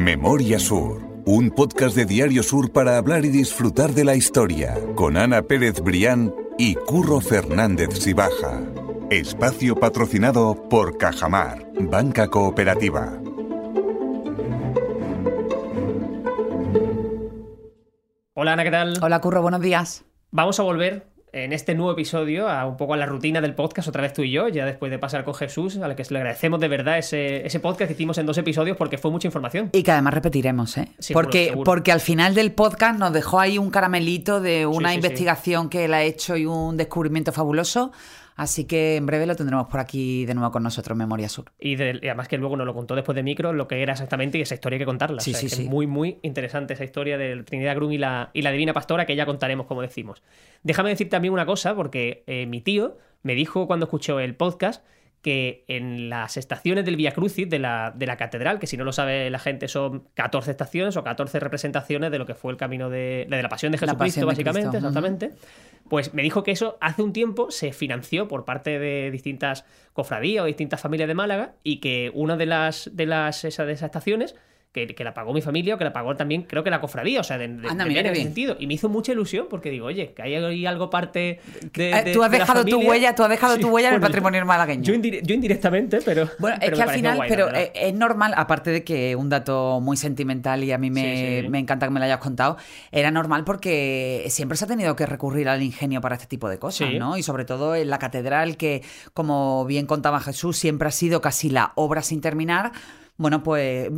Memoria Sur, un podcast de Diario Sur para hablar y disfrutar de la historia, con Ana Pérez Brián y Curro Fernández Sibaja. Espacio patrocinado por Cajamar, Banca Cooperativa. Hola Ana, ¿qué tal? Hola Curro, buenos días. Vamos a volver en este nuevo episodio a un poco a la rutina del podcast, otra vez tú y yo, ya después de pasar con Jesús, al que le agradecemos de verdad ese, ese podcast que hicimos en dos episodios porque fue mucha información. Y que además repetiremos, ¿eh? Porque, seguro. porque al final del podcast nos dejó ahí un caramelito de una sí, sí. investigación que él ha hecho y un descubrimiento fabuloso. Así que en breve lo tendremos por aquí de nuevo con nosotros, Memoria Sur. Y, de- y además que luego nos lo contó después de micro lo que era exactamente y esa historia hay que contarla. Sí, O sea, sí, que sí. Es muy, muy interesante esa historia de Trinidad Grun y la, y la Divina Pastora que ya contaremos, como decimos. Déjame decir también una cosa, porque eh, mi tío me dijo cuando escuchó el podcast que en las estaciones del Via Crucis de la, de la catedral, que si no lo sabe la gente son 14 estaciones o 14 representaciones de lo que fue el camino de, de la pasión de Jesucristo, pasión de básicamente, Cristo, exactamente. Pues me dijo que eso hace un tiempo se financió por parte de distintas cofradías o distintas familias de Málaga y que una de las de las esa- de esas estaciones que, que la pagó mi familia o que la pagó también creo que la cofradía, o sea, de, de- Anda, de mira en ese sentido. Y me hizo mucha ilusión porque digo, oye, que hay ahí algo parte de... Eh, tú has dejado tu huella, tú has dejado Sí, tu huella en el bueno, patrimonio malagueño. Yo, indire- yo indirectamente, pero... Bueno, pero es que al final, guay, pero verdad. eh, es normal, aparte de que un dato muy sentimental y a mí me, Sí, sí. me encanta que me lo hayas contado, era normal porque siempre se ha tenido que recurrir al ingenio para este tipo de cosas. ¿no? Y sobre todo en la catedral, que como bien contaba Jesús, siempre ha sido casi la obra sin terminar. Bueno, pues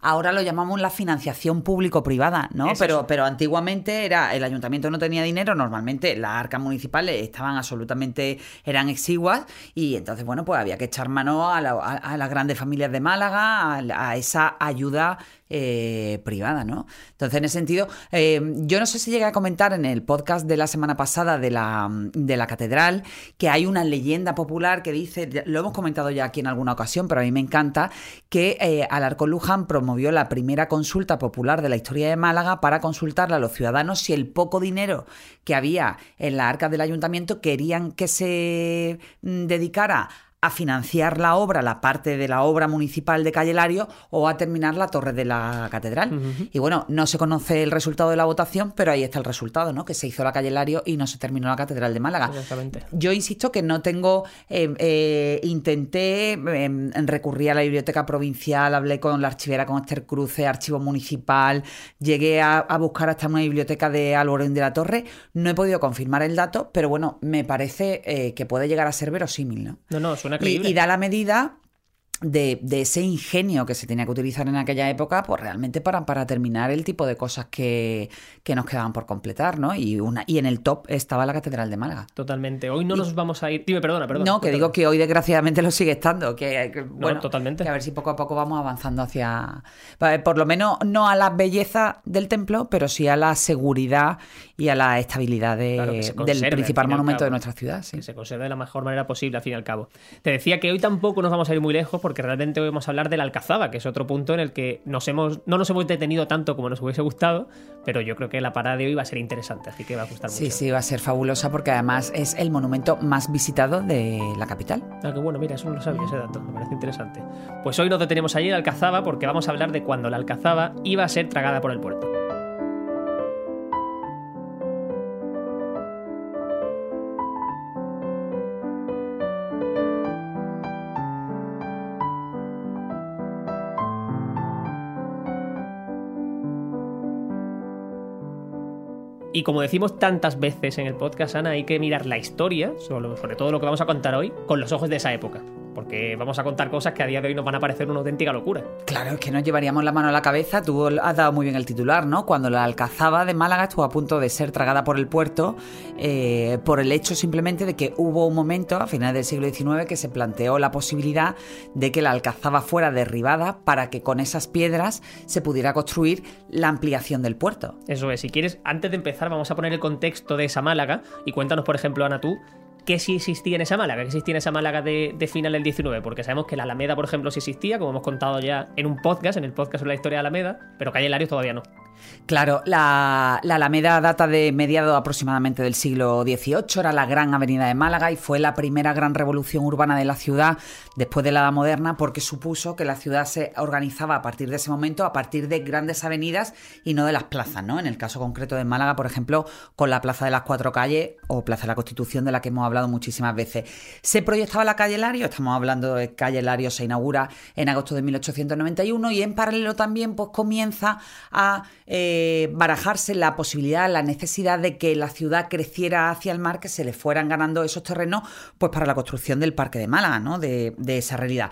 ahora lo llamamos la financiación público-privada, ¿no? Pero, pero antiguamente era el ayuntamiento no tenía dinero, normalmente las arcas municipales estaban absolutamente, eran exiguas y entonces, bueno, pues había que echar mano a, la- a- a las grandes familias de Málaga, a, a esa ayuda eh, privada, ¿no? Entonces, en ese sentido, eh, yo no sé si llegué a comentar en el podcast de la semana pasada de la, de la catedral que hay una leyenda popular que dice, lo hemos comentado ya aquí en alguna ocasión, pero a mí me encanta, que eh, Alarcón Luján promovió la primera consulta popular de la historia de Málaga para consultarle a los ciudadanos si el poco dinero que había en la arca del ayuntamiento querían que se mm, dedicara a financiar la obra, la parte de la obra municipal de Calle Lario o a terminar la torre de la catedral. Y bueno, no se conoce el resultado de la votación, pero ahí está el resultado, ¿no? Que se hizo la Calle Lario y no se terminó la catedral de Málaga. Exactamente. Yo insisto que no tengo. eh, eh, intenté eh, recurrir a la biblioteca provincial, hablé con la archivera, con Esther Cruce, archivo municipal, llegué a, a buscar hasta una biblioteca de Alborén de la Torre. No he podido confirmar el dato, pero bueno, me parece eh, que puede llegar a ser verosímil, ¿no? No, no, suena Y, creíble. y da la medida de, de ese ingenio que se tenía que utilizar en aquella época, pues realmente para, para terminar el tipo de cosas que, que nos quedaban por completar, ¿no? Y, una, y en el top estaba la Catedral de Málaga. Totalmente. Hoy no nos vamos a ir... Dime, perdona, perdona. No, que digo que hoy desgraciadamente lo sigue estando. Que, que, bueno, totalmente. Que a ver si poco a poco vamos avanzando hacia. Por lo menos no a la belleza del templo, pero sí a la seguridad y a la estabilidad de- Claro, del principal monumento de nuestra ciudad. Sí. que se conserve de la mejor manera posible al fin y al cabo. Te decía que hoy tampoco nos vamos a ir muy lejos porque realmente hoy vamos a hablar de la Alcazaba, que es otro punto en el que nos hemos, no nos hemos detenido tanto como nos hubiese gustado, pero yo creo que la parada de hoy va a ser interesante, así que va a gustar Sí, mucho. sí, va a ser fabulosa porque además es el monumento más visitado de la capital. Ah, que bueno, mira, eso no lo sabía, ese dato, me parece interesante. Pues hoy nos detenemos allí en Alcazaba porque vamos a hablar de cuando la Alcazaba iba a ser tragada por el puerto. Y como decimos tantas veces en el podcast, Ana, hay que mirar la historia, sobre, todo lo que vamos a contar hoy, con los ojos de esa época. Porque vamos a contar cosas que a día de hoy nos van a parecer una auténtica locura. Claro, es que nos llevaríamos la mano a la cabeza. Tú has dado muy bien el titular, ¿no? Cuando la Alcazaba de Málaga estuvo a punto de ser tragada por el puerto, eh, por el hecho simplemente de que hubo un momento, a finales del siglo XIX, que se planteó la posibilidad de que la Alcazaba fuera derribada para que con esas piedras se pudiera construir la ampliación del puerto. Eso es, si quieres, antes de empezar, vamos a poner el contexto de esa Málaga y cuéntanos, por ejemplo, Ana, tú, qué sí existía en esa Málaga, qué existía en esa Málaga de, de final del 19, porque sabemos que la Alameda, por ejemplo, sí existía, como hemos contado ya en un podcast, en el podcast sobre la historia de Alameda, pero Calle Larios todavía no. Claro, la, la, Alameda data de mediado aproximadamente del siglo XVIII, era la gran avenida de Málaga y fue la primera gran revolución urbana de la ciudad después de la Edad Moderna porque supuso que la ciudad se organizaba a partir de ese momento, a partir de grandes avenidas y no de las plazas, ¿no? En el caso concreto de Málaga, por ejemplo, con la Plaza de las Cuatro Calles o Plaza de la Constitución de la que hemos hablado muchísimas veces. Se proyectaba la calle Lario, estamos hablando de calle Lario, se inaugura en agosto de 1891 y en paralelo también pues comienza a... Eh, barajarse la posibilidad, la necesidad de que la ciudad creciera hacia el mar, que se le fueran ganando esos terrenos, pues para la construcción del Parque de Málaga, ¿no? de, esa realidad.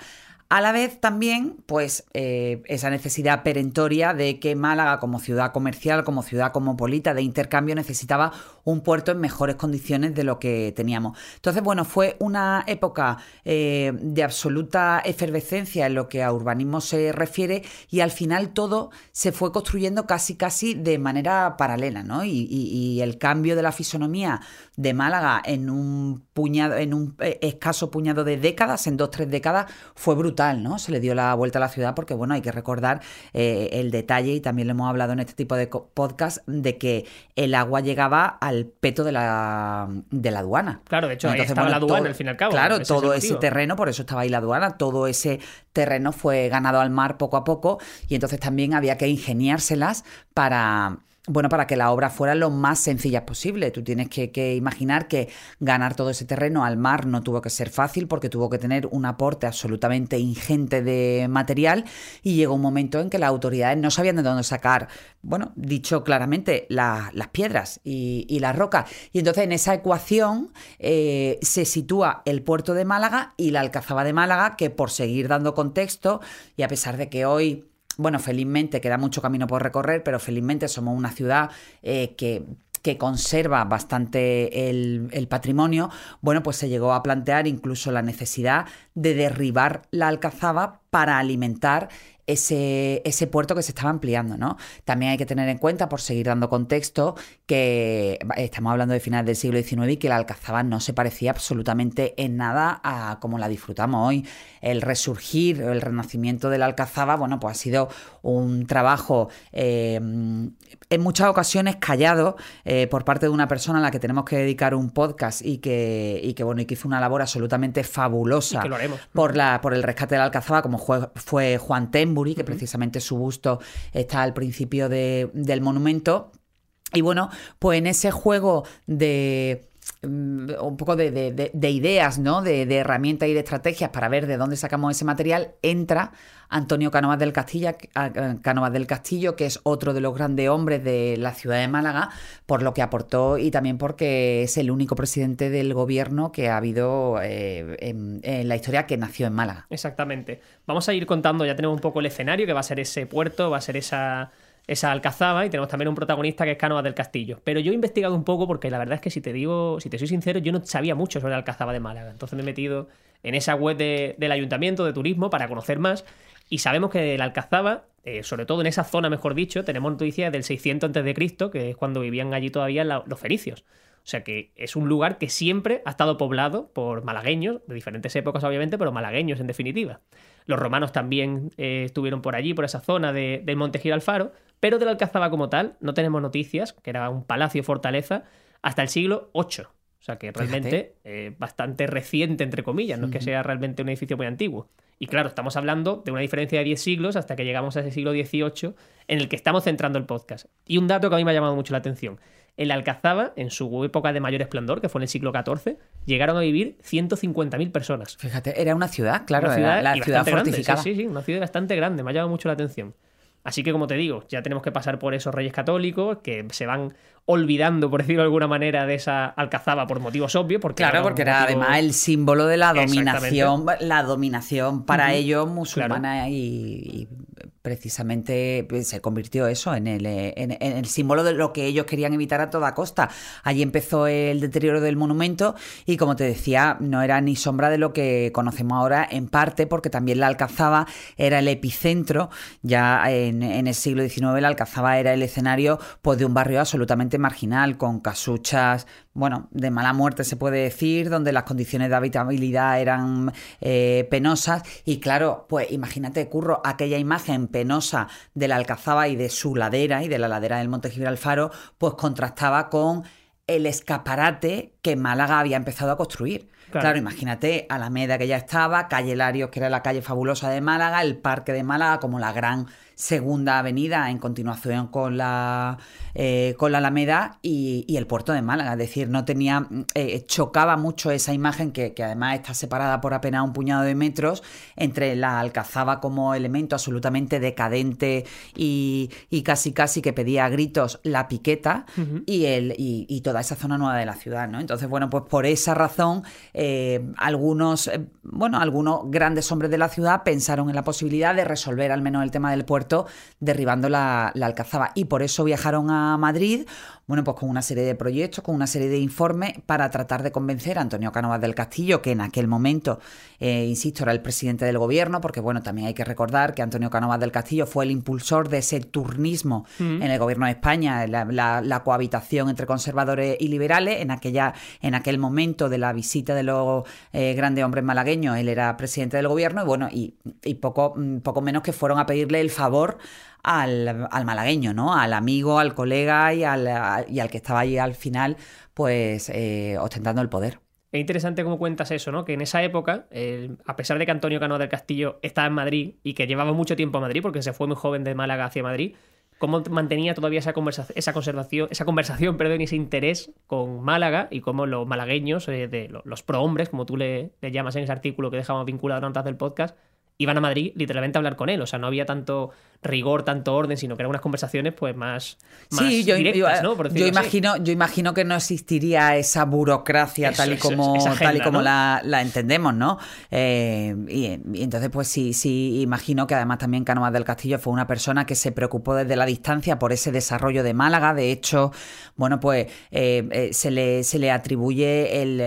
A la vez también, pues, eh, esa necesidad perentoria de que Málaga como ciudad comercial, como ciudad cosmopolita de intercambio, necesitaba un puerto en mejores condiciones de lo que teníamos. Entonces, bueno, fue una época eh, de absoluta efervescencia en lo que a urbanismo se refiere y al final todo se fue construyendo casi, casi de manera paralela, ¿no? Y, el cambio de la fisonomía de Málaga en un puñado, en un eh, escaso puñado de décadas, en dos, tres décadas, fue brutal ¿no? Se le dio la vuelta a la ciudad porque, bueno, hay que recordar eh, el detalle, y también lo hemos hablado en este tipo de podcast, de que el agua llegaba al peto de la, de la aduana. Claro, de hecho, ahí estaba la aduana, al fin y al cabo. Claro, todo ese terreno, por eso estaba ahí la aduana, todo ese terreno fue ganado al mar poco a poco y entonces también había que ingeniárselas para bueno, para que la obra fuera lo más sencilla posible. Tú tienes que, imaginar que ganar todo ese terreno al mar no tuvo que ser fácil porque tuvo que tener un aporte absolutamente ingente de material y llegó un momento en que las autoridades no sabían de dónde sacar, bueno, dicho claramente, las piedras y, la roca. Y entonces en esa ecuación eh, se sitúa el puerto de Málaga y la Alcazaba de Málaga, que por seguir dando contexto, y a pesar de que hoy bueno, felizmente queda mucho camino por recorrer, pero felizmente somos una ciudad eh, que que conserva bastante el, el, patrimonio, bueno, pues se llegó a plantear incluso la necesidad de derribar la alcazaba para alimentar ese, ese puerto que se estaba ampliando, ¿no? También hay que tener en cuenta, por seguir dando contexto, que estamos hablando de finales del siglo XIX y que la Alcazaba no se parecía absolutamente en nada a como la disfrutamos hoy. El resurgir, el renacimiento de la Alcazaba, bueno, pues ha sido un trabajo eh, en muchas ocasiones callado eh, por parte de una persona a la que tenemos que dedicar un podcast y que, y que bueno, y que hizo una labor absolutamente fabulosa por, la, por el rescate de la Alcazaba, como fue, fue Juan Tem que precisamente su busto está al principio del monumento. Y bueno, pues en ese juego de un poco de, ideas, ¿no? De, herramientas y de estrategias para ver de dónde sacamos ese material, entra Antonio Cánovas del, Castillo, Cánovas del Castillo, que es otro de los grandes hombres de la ciudad de Málaga, por lo que aportó y también porque es el único presidente del gobierno que ha habido eh, en, en, la historia que nació en Málaga. Exactamente. Vamos a ir contando, ya tenemos un poco el escenario, que va a ser ese puerto, va a ser esa esa alcazaba y tenemos también un protagonista que es Cánovas del Castillo. Pero yo he investigado un poco porque la verdad es que si te digo, si te soy sincero, yo no sabía mucho sobre alcazaba de Málaga. Entonces me he metido en esa web del ayuntamiento de turismo para conocer más y sabemos que la alcazaba, eh, sobre todo en esa zona, mejor dicho, tenemos noticias del 600 a.C., que es cuando vivían allí todavía los fenicios. O sea que es un lugar que siempre ha estado poblado por malagueños, de diferentes épocas obviamente, pero malagueños en definitiva. Los romanos también eh, estuvieron por allí, por esa zona de, del Monte Giralfaro, pero de la Alcazaba como tal no tenemos noticias, que era un palacio fortaleza, hasta el siglo VIII. O sea que realmente eh, bastante reciente, entre comillas, no es que sea realmente un edificio muy antiguo. Y claro, estamos hablando de una diferencia de 10 siglos hasta que llegamos a ese siglo XVIII en el que estamos centrando el podcast. Y un dato que a mí me ha llamado mucho la atención. En la Alcazaba, en su época de mayor esplendor, que fue en el siglo XIV, llegaron a vivir 150.000 personas. Fíjate, era una ciudad, claro, ciudad, la ciudad fortificada. sí, sí, una ciudad bastante grande, me ha llamado mucho la atención. Así que, como te digo, ya tenemos que pasar por esos reyes católicos que se van olvidando, por decirlo de alguna manera, de esa alcazaba por motivos obvios. Porque claro, porque era además el símbolo de la dominación, la dominación para ellos musulmana y, precisamente pues, se convirtió eso en el, en, el símbolo de lo que ellos querían evitar a toda costa. Allí empezó el deterioro del monumento y como te decía, no era ni sombra de lo que conocemos ahora, en parte porque también la Alcazaba era el epicentro, ya en, el siglo XIX la Alcazaba era el escenario pues, de un barrio absolutamente marginal, con casuchas, bueno, de mala muerte se puede decir, donde las condiciones de habitabilidad eran eh, penosas y claro, pues imagínate, Curro, aquella imagen penosa de la Alcazaba y de su ladera y de la ladera del Monte Gibralfaro, pues contrastaba con el escaparate que Málaga había empezado a construir. Claro. imagínate Alameda que ya estaba, Calle Larios, que era la calle fabulosa de Málaga, el Parque de Málaga como la gran segunda avenida en continuación con la, eh, con la Alameda y, el puerto de Málaga. Es decir, no tenía, eh, chocaba mucho esa imagen que, además está separada por apenas un puñado de metros entre la Alcazaba como elemento absolutamente decadente y, casi casi que pedía a gritos la piqueta y, el, y, toda esa zona nueva de la ciudad. ¿no? Entonces, bueno, pues por esa razón, eh, algunos, bueno, algunos grandes hombres de la ciudad pensaron en la posibilidad de resolver al menos el tema del puerto derribando la, Alcazaba. Y por eso viajaron a Madrid, bueno, pues con una serie de proyectos, con una serie de informes para tratar de convencer a Antonio Cánovas del Castillo, que en aquel momento, eh, insisto, era el presidente del gobierno, porque bueno, también hay que recordar que Antonio Cánovas del Castillo fue el impulsor de ese turnismo mm. en el gobierno de España, la, cohabitación entre conservadores y liberales. En, aquella, en aquel momento de la visita de los eh, grandes hombres malagueños, él era presidente del gobierno y bueno, y, poco, mm, poco menos que fueron a pedirle el favor al, malagueño, ¿no? Al amigo, al colega y al, y al que estaba ahí al final, pues eh, ostentando el poder. Es interesante cómo cuentas eso, ¿no? Que en esa época, a pesar de que Antonio Cano del Castillo estaba en Madrid y que llevaba mucho tiempo a Madrid, porque se fue muy joven de Málaga hacia Madrid, cómo mantenía todavía esa conversación, esa conservación, esa conversación, perdón, y ese interés con Málaga y cómo los malagueños, eh, de los prohombres, como tú le, le, llamas en ese artículo que dejamos vinculado antes del podcast, iban a Madrid literalmente a hablar con él. O sea, no había tanto rigor, tanto orden, sino que eran unas conversaciones pues más, sí, yo, directas, ¿no? yo imagino, yo imagino que no existiría esa burocracia tal y como, tal y como la, entendemos, ¿no? Eh, y, entonces, pues sí, sí, imagino que además también Cánovas del Castillo fue una persona que se preocupó desde la distancia por ese desarrollo de Málaga. De hecho, bueno, pues eh, eh, se, le, se le atribuye el,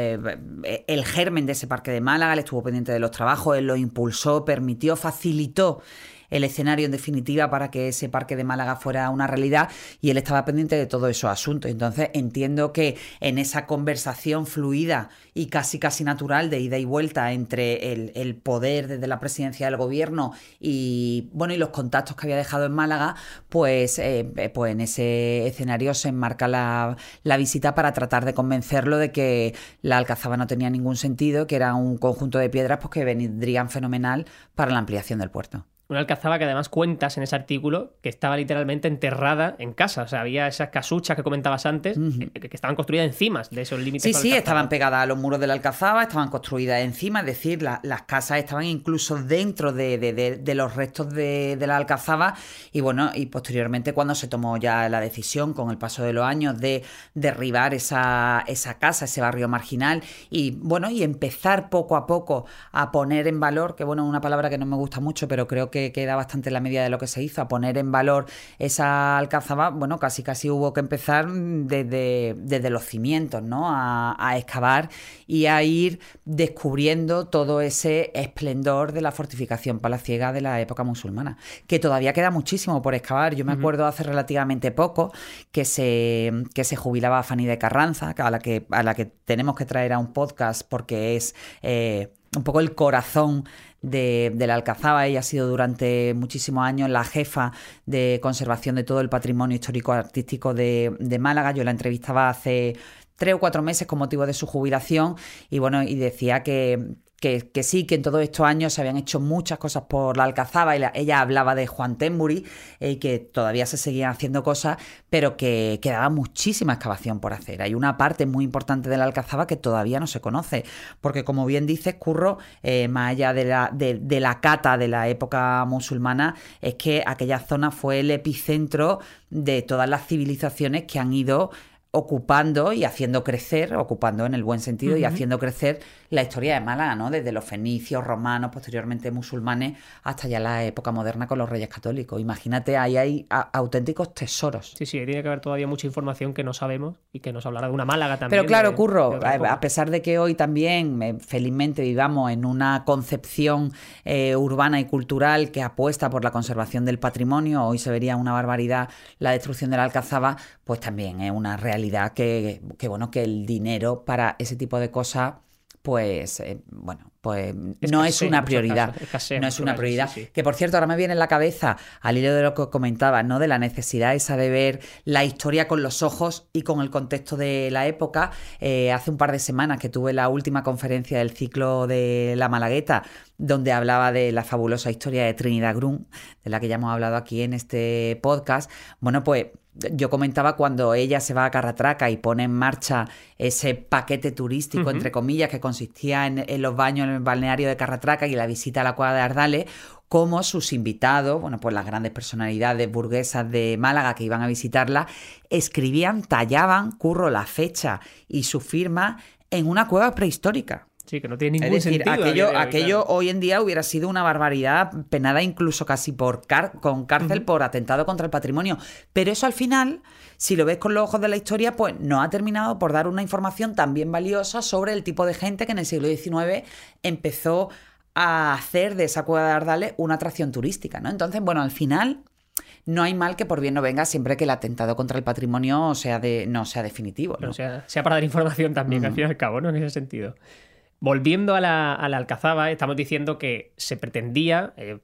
el germen de ese parque de Málaga, él estuvo pendiente de los trabajos, él lo impulsó, permitió, facilitó el escenario en definitiva para que ese parque de Málaga fuera una realidad y él estaba pendiente de todos esos asuntos. Entonces entiendo que en esa conversación fluida y casi casi natural de ida y vuelta entre el, poder desde la presidencia del gobierno y bueno y los contactos que había dejado en Málaga, pues, eh, pues en ese escenario se enmarca la, la visita para tratar de convencerlo de que la Alcazaba no tenía ningún sentido, que era un conjunto de piedras pues, que vendrían fenomenal para la ampliación del puerto. Una alcazaba que además cuentas en ese artículo que estaba literalmente enterrada en casa. O sea, había esas casuchas que comentabas antes eh, que, estaban construidas encima de esos límites. Sí, sí, estaban pegadas a los muros de la alcazaba, estaban construidas encima, es decir, las casas estaban incluso dentro de, los restos de, la alcazaba. Y bueno, y posteriormente cuando se tomó ya la decisión, con el paso de los años, de derribar esa, esa casa, ese barrio marginal, y bueno, y empezar poco a poco a poner en valor, que bueno, una palabra que no me gusta mucho, pero creo que queda bastante en la medida de lo que se hizo, a poner en valor esa alcazaba, bueno, casi casi hubo que empezar desde, desde los cimientos, ¿no? A, excavar y a ir descubriendo todo ese esplendor de la fortificación palaciega de la época musulmana, que todavía queda muchísimo por excavar. Yo me acuerdo hace relativamente poco que se, que se jubilaba Fanny de Carranza, a la que, a la que tenemos que traer a un podcast porque es eh, un poco el corazón de, la Alcazaba. Ella ha sido durante muchísimos años la jefa de conservación de todo el patrimonio histórico-artístico de, de Málaga. Yo la entrevistaba hace tres o cuatro meses con motivo de su jubilación y bueno, y decía que, que, sí, que en todos estos años se habían hecho muchas cosas por la Alcazaba. Y ella hablaba de Juan Tembury y eh, que todavía se seguían haciendo cosas, pero que quedaba muchísima excavación por hacer. Hay una parte muy importante de la Alcazaba que todavía no se conoce, porque como bien dices, Curro, eh, más allá de la, de la cata de la época musulmana, es que aquella zona fue el epicentro de todas las civilizaciones que han ido ocupando y haciendo crecer, ocupando en el buen sentido y haciendo crecer la historia de Málaga, ¿no? Desde los fenicios, romanos, posteriormente musulmanes, hasta ya la época moderna con los reyes católicos. Imagínate, ahí hay auténticos tesoros. Sí, sí, tiene que haber todavía mucha información que no sabemos y que nos hablará de una Málaga también. Pero claro, Curro, a pesar de que hoy también, felizmente, vivamos en una concepción eh, urbana y cultural que apuesta por la conservación del patrimonio, hoy se vería una barbaridad la destrucción de la Alcazaba, pues también es una realidad que, bueno, que el dinero para ese tipo de cosas, pues, eh, bueno, pues no es una prioridad. no es una prioridad. Que por cierto, ahora me viene en la cabeza, al hilo de lo que comentaba, ¿no? De la necesidad esa de ver la historia con los ojos y con el contexto de la época. Eh, hace un par de semanas que tuve la última conferencia del ciclo de la Malagueta, donde hablaba de la fabulosa historia de Trinidad Grun, de la que ya hemos hablado aquí en este podcast. Bueno, pues yo comentaba cuando ella se va a Carratraca y pone en marcha ese paquete turístico, entre comillas, que consistía en, los baños en el balneario de Carratraca y la visita a la cueva de Ardales, como sus invitados, bueno, pues las grandes personalidades burguesas de Málaga que iban a visitarla, escribían, tallaban, curro la fecha y su firma en una cueva prehistórica. Sí, que no tiene ningún es decir, sentido. Aquello, aquello hoy en día hubiera sido una barbaridad, penada incluso casi por con cárcel por atentado contra el patrimonio. Pero eso al final, si lo ves con los ojos de la historia, pues no ha terminado por dar una información también valiosa sobre el tipo de gente que en el siglo XIX empezó a hacer de esa cueva de Ardales una atracción turística, ¿no? Entonces, bueno, al final no hay mal que por bien no venga siempre que el atentado contra el patrimonio sea de, no sea definitivo. ¿no? sea, sea para dar información también, al fin y al cabo, ¿no? En ese sentido. Volviendo a la, Alcazaba, estamos diciendo que se pretendía eh,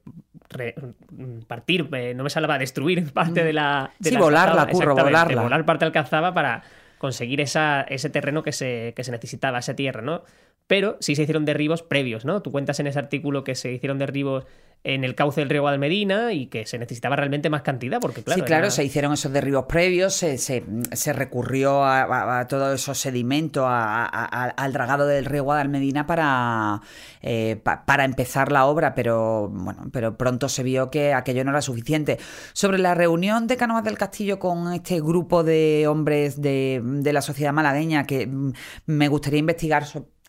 partir, eh, no me salva, destruir parte de la. De sí, volarla, curro, volarla. Volar parte de Alcazaba para conseguir esa, ese terreno que se, que se necesitaba, esa tierra, ¿no? Pero sí se hicieron derribos previos, ¿no? Tú cuentas en ese artículo que se hicieron derribos en el cauce del río Guadalmedina y que se necesitaba realmente más cantidad, porque claro... Sí, claro, se hicieron esos derribos previos, se, se, recurrió a, todo esos sedimentos, al dragado del río Guadalmedina para, eh, para empezar la obra, pero bueno, pero pronto se vio que aquello no era suficiente. Sobre la reunión de Cánovas del Castillo con este grupo de hombres de, de la sociedad malagueña, que mm, me gustaría investigar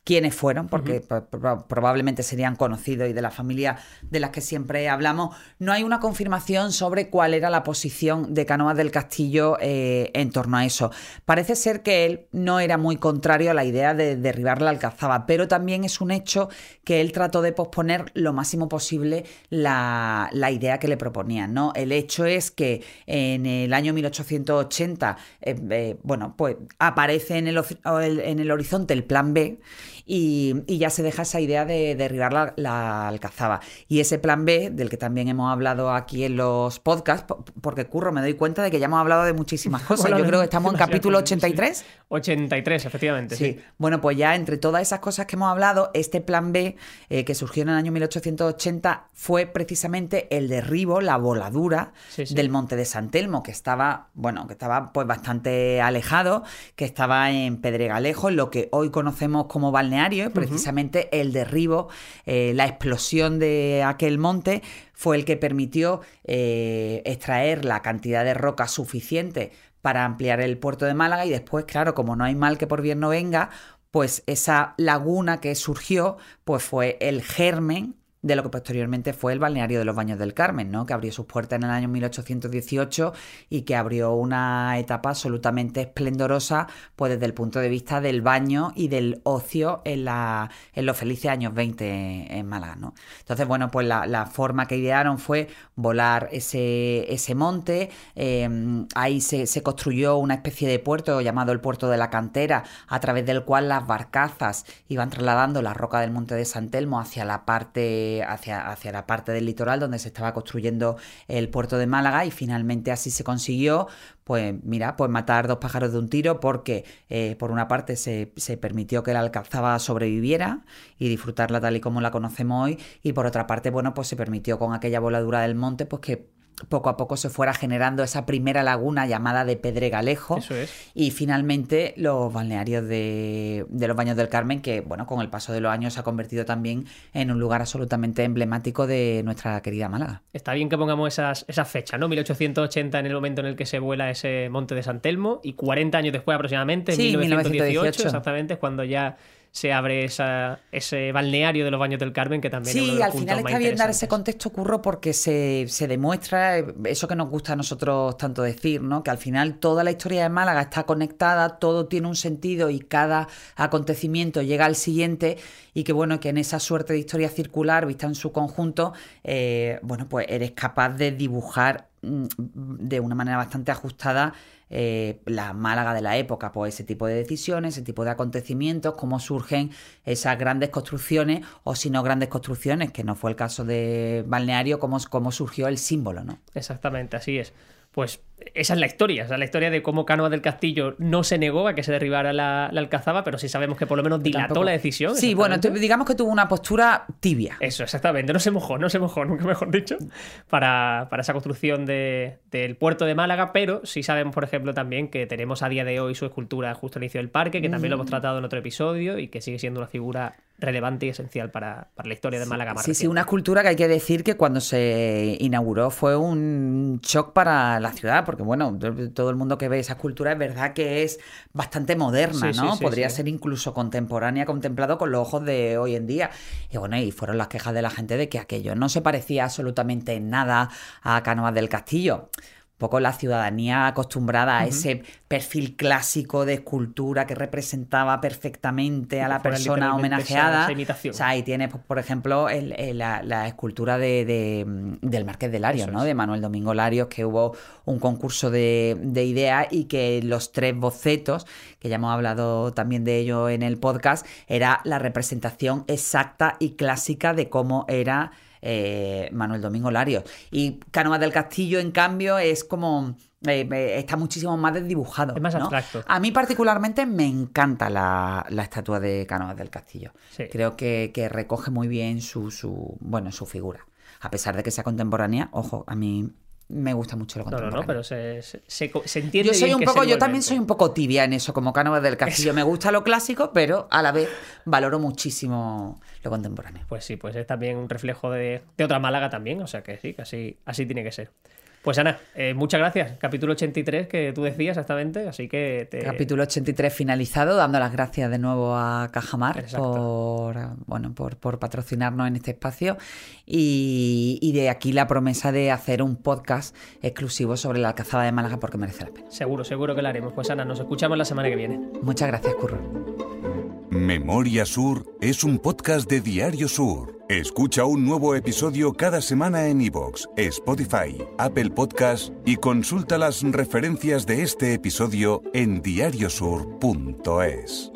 quiénes fueron, porque probablemente serían conocidos y de la familia de las que siempre hablamos, no hay una confirmación sobre cuál era la posición de Canoas del Castillo eh, en torno a eso. Parece ser que él no era muy contrario a la idea de derribar la Alcazaba, pero también es un hecho que él trató de posponer lo máximo posible la, idea que le proponían. ¿no? El hecho es que en el año 1880, eh, eh, bueno, pues aparece en el, en el horizonte el plan B y, ya se deja esa idea de derribar la, alcazaba. Y ese plan B, del que también hemos hablado aquí en los podcasts, porque curro, me doy cuenta de que ya hemos hablado de muchísimas cosas. Yo creo que estamos en capítulo 83. 83, efectivamente. Sí. Bueno, pues ya entre todas esas cosas que hemos hablado, este plan B, eh, que surgió en el año 1880, fue precisamente el derribo, la voladura del monte de San Telmo, que estaba, bueno, que estaba pues bastante alejado, que estaba en Pedregalejo, en lo que hoy conocemos como balneario precisamente el derribo, eh, la explosión de aquel monte fue el que permitió eh, extraer la cantidad de roca suficiente para ampliar el puerto de Málaga y después, claro, como no hay mal que por bien no venga, pues esa laguna que surgió, pues fue el germen de lo que posteriormente fue el balneario de los Baños del Carmen, ¿no? que abrió sus puertas en el año 1818 y que abrió una etapa absolutamente esplendorosa pues desde el punto de vista del baño y del ocio en, la, en los felices años 20 en Málaga. ¿no? Entonces, bueno, pues la, forma que idearon fue volar ese, ese monte, em, ahí se, se, construyó una especie de puerto llamado el puerto de la cantera, a través del cual las barcazas iban trasladando la roca del monte de San Telmo hacia la parte hacia, hacia la parte del litoral donde se estaba construyendo el puerto de Málaga y finalmente así se consiguió, pues mira, pues matar dos pájaros de un tiro porque eh, por una parte se, se, permitió que la Alcazaba sobreviviera y disfrutarla tal y como la conocemos hoy y por otra parte, bueno, pues se permitió con aquella voladura del monte pues que poco a poco se fuera generando esa primera laguna llamada de Pedregalejo y finalmente los balnearios de, los Baños del Carmen que bueno con el paso de los años se ha convertido también en un lugar absolutamente emblemático de nuestra querida Málaga. Está bien que pongamos esas, esas fechas, ¿no? 1880 en el momento en el que se vuela ese monte de San Telmo y 40 años después aproximadamente, en 1918 exactamente, es cuando ya se abre esa, ese balneario de los baños del Carmen, que también sí, es uno al final está bien dar ese contexto curro porque se, se, demuestra eso que nos gusta a nosotros tanto decir, ¿no? Que al final toda la historia de Málaga está conectada, todo tiene un sentido y cada acontecimiento llega al siguiente y que bueno, que en esa suerte de historia circular vista en su conjunto, eh, bueno, pues eres capaz de dibujar mm, de una manera bastante ajustada eh, la Málaga de la época, pues ese tipo de decisiones, ese tipo de acontecimientos, cómo surgen esas grandes construcciones, o si no grandes construcciones, que no fue el caso de Balneario, cómo, cómo surgió el símbolo, ¿no? Exactamente, así es. Pues esa es la historia, esa es la historia de cómo Cánovas del Castillo no se negó a que se derribara la, la Alcazaba, pero sí sabemos que por lo menos dilató Tampoco- la decisión. Sí, bueno, digamos que tuvo una postura tibia. Eso, exactamente. No se mojó, no se mojó, nunca mejor dicho, para, para esa construcción de- del puerto de Málaga, pero sí sabemos, por ejemplo, también que tenemos a día de hoy su escultura justo al inicio del parque, que también lo hemos tratado en otro episodio y que sigue siendo una figura relevante y esencial para, para la historia de Málaga más Sí, sí, una escultura que hay que decir que cuando se inauguró fue un shock para la ciudad, porque bueno, to- todo el mundo que ve esa escultura es verdad que es bastante moderna, Sí, ¿no? sí, sí, Podría ser incluso contemporánea, contemplado con los ojos de hoy en día. Y bueno, y fueron las quejas de la gente de que aquello no se parecía absolutamente en nada a Cánovas del Castillo. Un poco la ciudadanía acostumbrada a ese perfil clásico de escultura que representaba perfectamente a la persona esa- homenajeada. esa. O sea, ahí tienes, pues, por ejemplo, el- el- la, la escultura de, de, del Marqués de Larios, Eso ¿no? es. De Manuel Domingo Larios, que hubo un concurso de, de ideas y que los tres bocetos, que ya hemos hablado también de ello en el podcast, era la representación exacta y clásica de cómo era eh, Manuel Domingo Larios. Y Cánovas del Castillo, en cambio, es como... eh, está muchísimo más desdibujado. Es más ¿no? abstracto. A mí particularmente me encanta la, la estatua de Cánovas del Castillo. Sí. Creo que, que recoge muy bien su, su, bueno, su figura. A pesar de que sea contemporánea, ojo, a mí me gusta mucho lo No, no, contemporáneo. no, pero se, se, se- se entiende yo soy bien un poco, yo también soy un poco tibia en eso, como Cánovas del Castillo. Me gusta lo clásico, pero a la vez valoro muchísimo lo contemporáneo. Pues sí, pues es también un reflejo de, de otra Málaga también, o sea que sí, que así, así tiene que ser. Pues Ana, eh, muchas gracias. Capítulo 83 que tú decías exactamente, así que te... Capítulo 83 finalizado, dando las gracias de nuevo a Cajamar Exacto. por, bueno, por, por patrocinarnos en este espacio y, y de aquí la promesa de hacer un podcast exclusivo sobre la Alcazaba de Málaga porque merece la pena. Seguro, seguro que lo haremos. Pues Ana, nos escuchamos la semana que viene. Muchas gracias, Curro. Memoria Sur es un podcast de Diario Sur. Escucha un nuevo episodio cada semana en iVoox, Spotify, Apple Podcast y consulta las referencias de este episodio en diariosur.es.